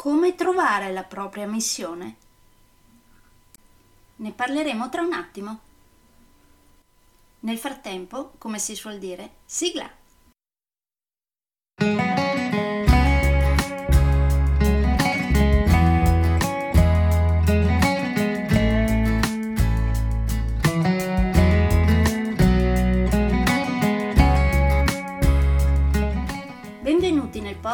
Come trovare la propria missione? Ne parleremo tra un attimo. Nel frattempo, come si suol dire, sigla!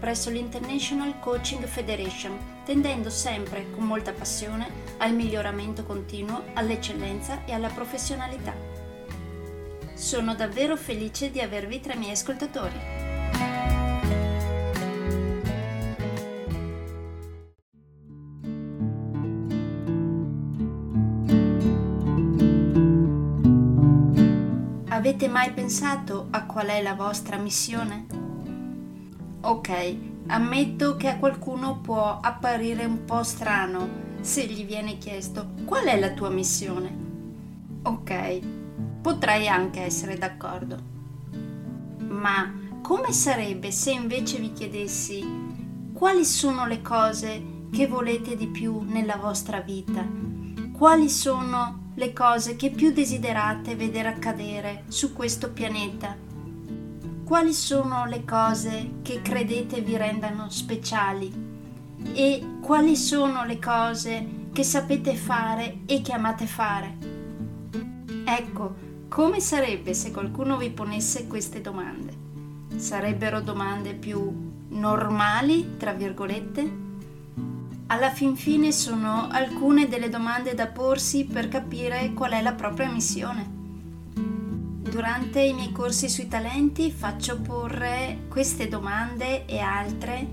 presso l'International Coaching Federation, tendendo sempre con molta passione al miglioramento continuo, all'eccellenza e alla professionalità. Sono davvero felice di avervi tra i miei ascoltatori. Avete mai pensato a qual è la vostra missione? Ok, ammetto che a qualcuno può apparire un po' strano se gli viene chiesto qual è la tua missione. Ok, potrei anche essere d'accordo. Ma come sarebbe se invece vi chiedessi quali sono le cose che volete di più nella vostra vita? Quali sono le cose che più desiderate vedere accadere su questo pianeta? Quali sono le cose che credete vi rendano speciali? E quali sono le cose che sapete fare e che amate fare? Ecco, come sarebbe se qualcuno vi ponesse queste domande? Sarebbero domande più normali, tra virgolette? alla fin fine sono alcune delle domande da porsi per capire qual è la propria missione. Durante i miei corsi sui talenti faccio porre queste domande e altre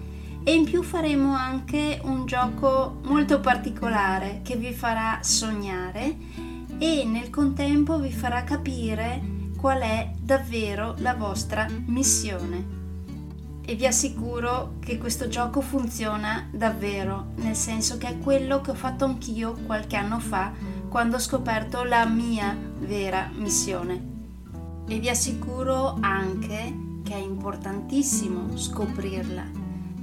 e in più faremo anche un gioco molto particolare che vi farà sognare e nel contempo vi farà capire qual è davvero la vostra missione e vi assicuro che questo gioco funziona davvero, nel senso che è quello che ho fatto anch'io qualche anno fa quando ho scoperto la mia vera missione. E vi assicuro anche che è importantissimo scoprirla,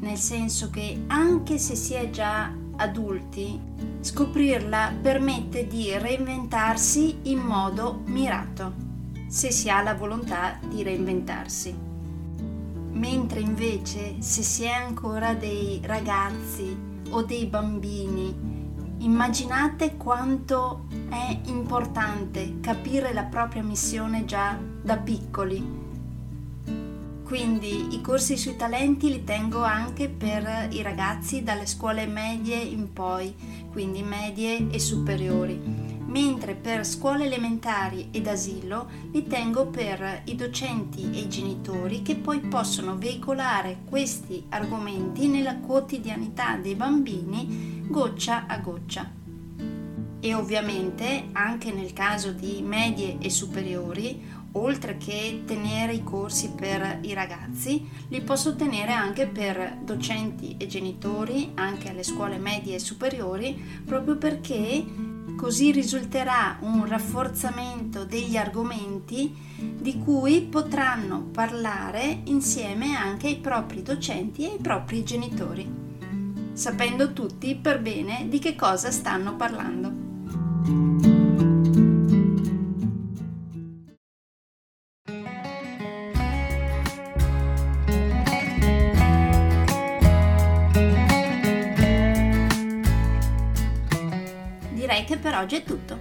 nel senso che anche se si è già adulti, scoprirla permette di reinventarsi in modo mirato, se si ha la volontà di reinventarsi. Mentre invece se si è ancora dei ragazzi o dei bambini, immaginate quanto è importante capire la propria missione già da piccoli. Quindi i corsi sui talenti li tengo anche per i ragazzi dalle scuole medie in poi, quindi medie e superiori mentre per scuole elementari ed asilo li tengo per i docenti e i genitori che poi possono veicolare questi argomenti nella quotidianità dei bambini goccia a goccia. E ovviamente anche nel caso di medie e superiori, oltre che tenere i corsi per i ragazzi, li posso tenere anche per docenti e genitori, anche alle scuole medie e superiori, proprio perché Così risulterà un rafforzamento degli argomenti di cui potranno parlare insieme anche ai propri docenti e ai propri genitori, sapendo tutti per bene di che cosa stanno parlando. direi che per oggi è tutto.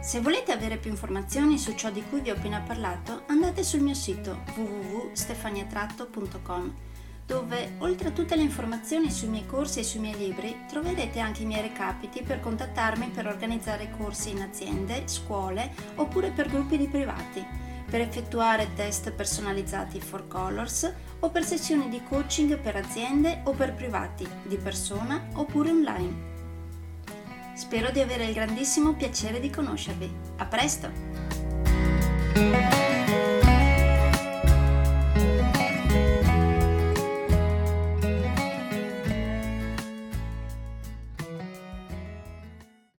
Se volete avere più informazioni su ciò di cui vi ho appena parlato, andate sul mio sito www.stefaniatratto.com dove, oltre a tutte le informazioni sui miei corsi e sui miei libri, troverete anche i miei recapiti per contattarmi per organizzare corsi in aziende, scuole oppure per gruppi di privati, per effettuare test personalizzati for colors o per sessioni di coaching per aziende o per privati, di persona oppure online. Spero di avere il grandissimo piacere di conoscervi. A presto!